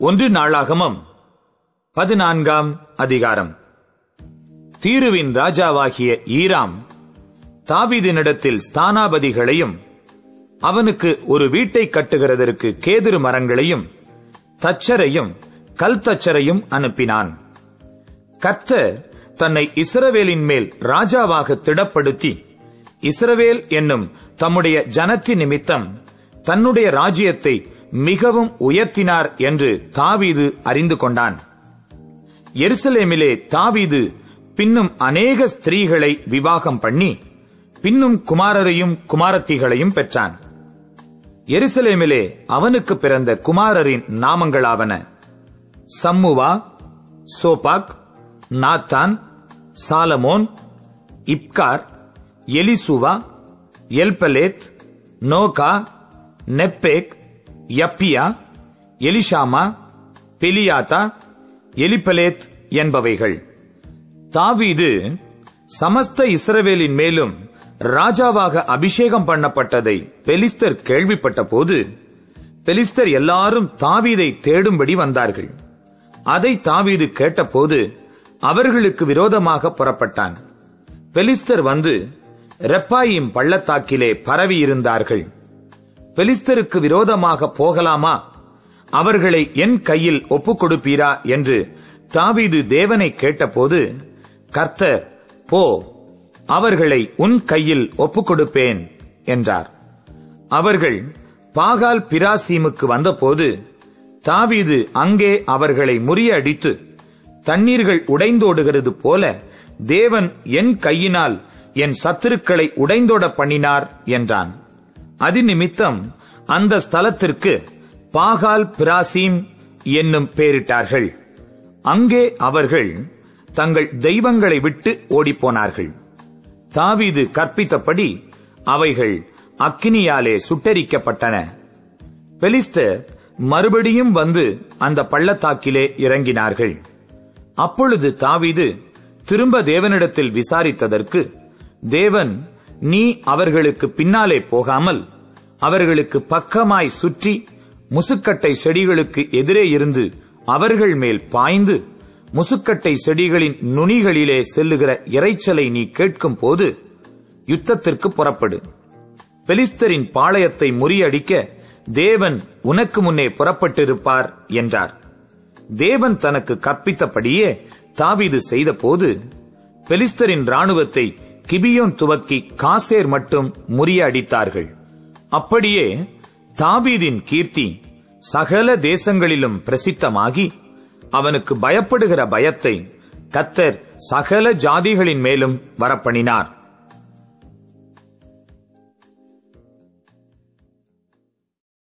ஒன்று நாளாகமம் பதினான்காம் அதிகாரம். தீருவின் ராஜாவாகிய ஈராம் தாவீதினிடத்தில் ஸ்தானாபதிகளையும் அவனுக்கு ஒரு வீட்டை கட்டுகிறதற்கு கேதுரு மரங்களையும் தச்சரையும் கல் தச்சரையும் அனுப்பினான். கர்த்தர் தன்னை இஸ்ரவேலின் மேல் ராஜாவாக திடப்படுத்தி இஸ்ரவேல் என்னும் தம்முடைய ஜனத்தின் நிமித்தம் தன்னுடைய ராஜ்யத்தை மிகவும் உயர்த்தினார் என்று தாவீது அறிந்து கொண்டான். எருசலேமிலே தாவீது பின்னும் அநேக ஸ்திரீகளை விவாகம் பண்ணி பின்னும் குமாரரையும் குமாரத்திகளையும் பெற்றான். எருசலேமிலே அவனுக்கு பிறந்த குமாரரின் நாமங்களாவன Shammua Shobab Nathan Solomon இப்கார் Elishua Elpelet Nogah Nepheg Japhia Elishama Beeliada Eliphelet என்பவைகள். தாவீது சமஸ்த இஸ்ரவேலின் மேலும் ராஜாவாக அபிஷேகம் பண்ணப்பட்டதை பெலிஸ்தர் கேள்விப்பட்ட போது பெலிஸ்தர் எல்லாரும் தாவீதை தேடும்படி வந்தார்கள். அதை தாவீது கேட்டபோது அவர்களுக்கு விரோதமாக புறப்பட்டான். பெலிஸ்தர் வந்து ரெப்பாயின் பள்ளத்தாக்கிலே பரவி இருந்தார்கள் பெலிஸ்தருக்கு விரோதமாக போகலாமா? அவர்களை என் கையில் ஒப்புக் கொடுப்பீரா என்று தாவீது தேவனை கேட்டபோது கர்த்தர் போ அவர்களை உன் கையில் ஒப்புக் கொடுப்பேன் என்றார். அவர்கள் பாகால் பிராசீமுக்கு வந்தபோது தாவீது அங்கே அவர்களை முறியடித்து தண்ணீர்கள் உடைந்தோடுகிறது போல தேவன் என் கையினால் என் சத்துருக்களை உடைந்தோட பண்ணினார் என்றான். அதிநிமித்தம் அந்த ஸ்தலத்திற்கு பாகால் பிராசீம் என்னும் பெயரிட்டார்கள் அங்கே அவர்கள் தங்கள் தெய்வங்களை விட்டு ஓடிப்போனார்கள். தாவீது கற்பித்தபடி அவைகள் அக்கினியாலே சுட்டரிக்கப்பட்டன. பெலிஸ்தர் மறுபடியும் வந்து அந்த பள்ளத்தாக்கிலே இறங்கினார்கள். அப்பொழுது தாவீது திரும்ப தேவனிடத்தில் விசாரித்ததற்கு தேவன் நீ அவர்களுக்கு பின்னாலே போகாமல் அவர்களுக்கு பக்கமாய் சுற்றி முசுக்கட்டை செடிகளுக்கு எதிரே இருந்து அவர்கள் மேல் பாய்ந்து முசுக்கட்டை செடிகளின் நுனிகளிலே செல்லுகிற இறைச்சலை நீ கேட்கும் போது யுத்தத்திற்கு புறப்படு. பெலிஸ்தரின் பாளையத்தை முறியடிக்க தேவன் உனக்கு முன்னே புறப்பட்டிருப்பார் என்றார். தேவன் தனக்கு கற்பித்தபடியே தாவீது செய்தபோது பெலிஸ்தரின் ராணுவத்தை கிபியோன் துவக்கி காசேர் மட்டும் முறியடித்தார்கள். அப்படியே தாவீதின் கீர்த்தி சகல தேசங்களிலும் பிரசித்தமாகி அவனுக்கு பயப்படுகிற பயத்தை கத்தர் சகல ஜாதிகளின் மேலும் வரப்பணினார்.